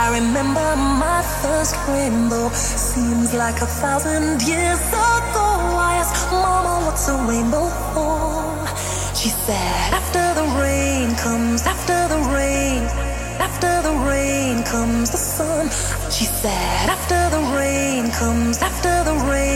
I remember my first rainbow. Seems like a thousand years ago. I asked Mama, what's a rainbow for? She said, After the rain comes, after the rain, after the rain comes the sun. She said, After the rain comes, after the rain,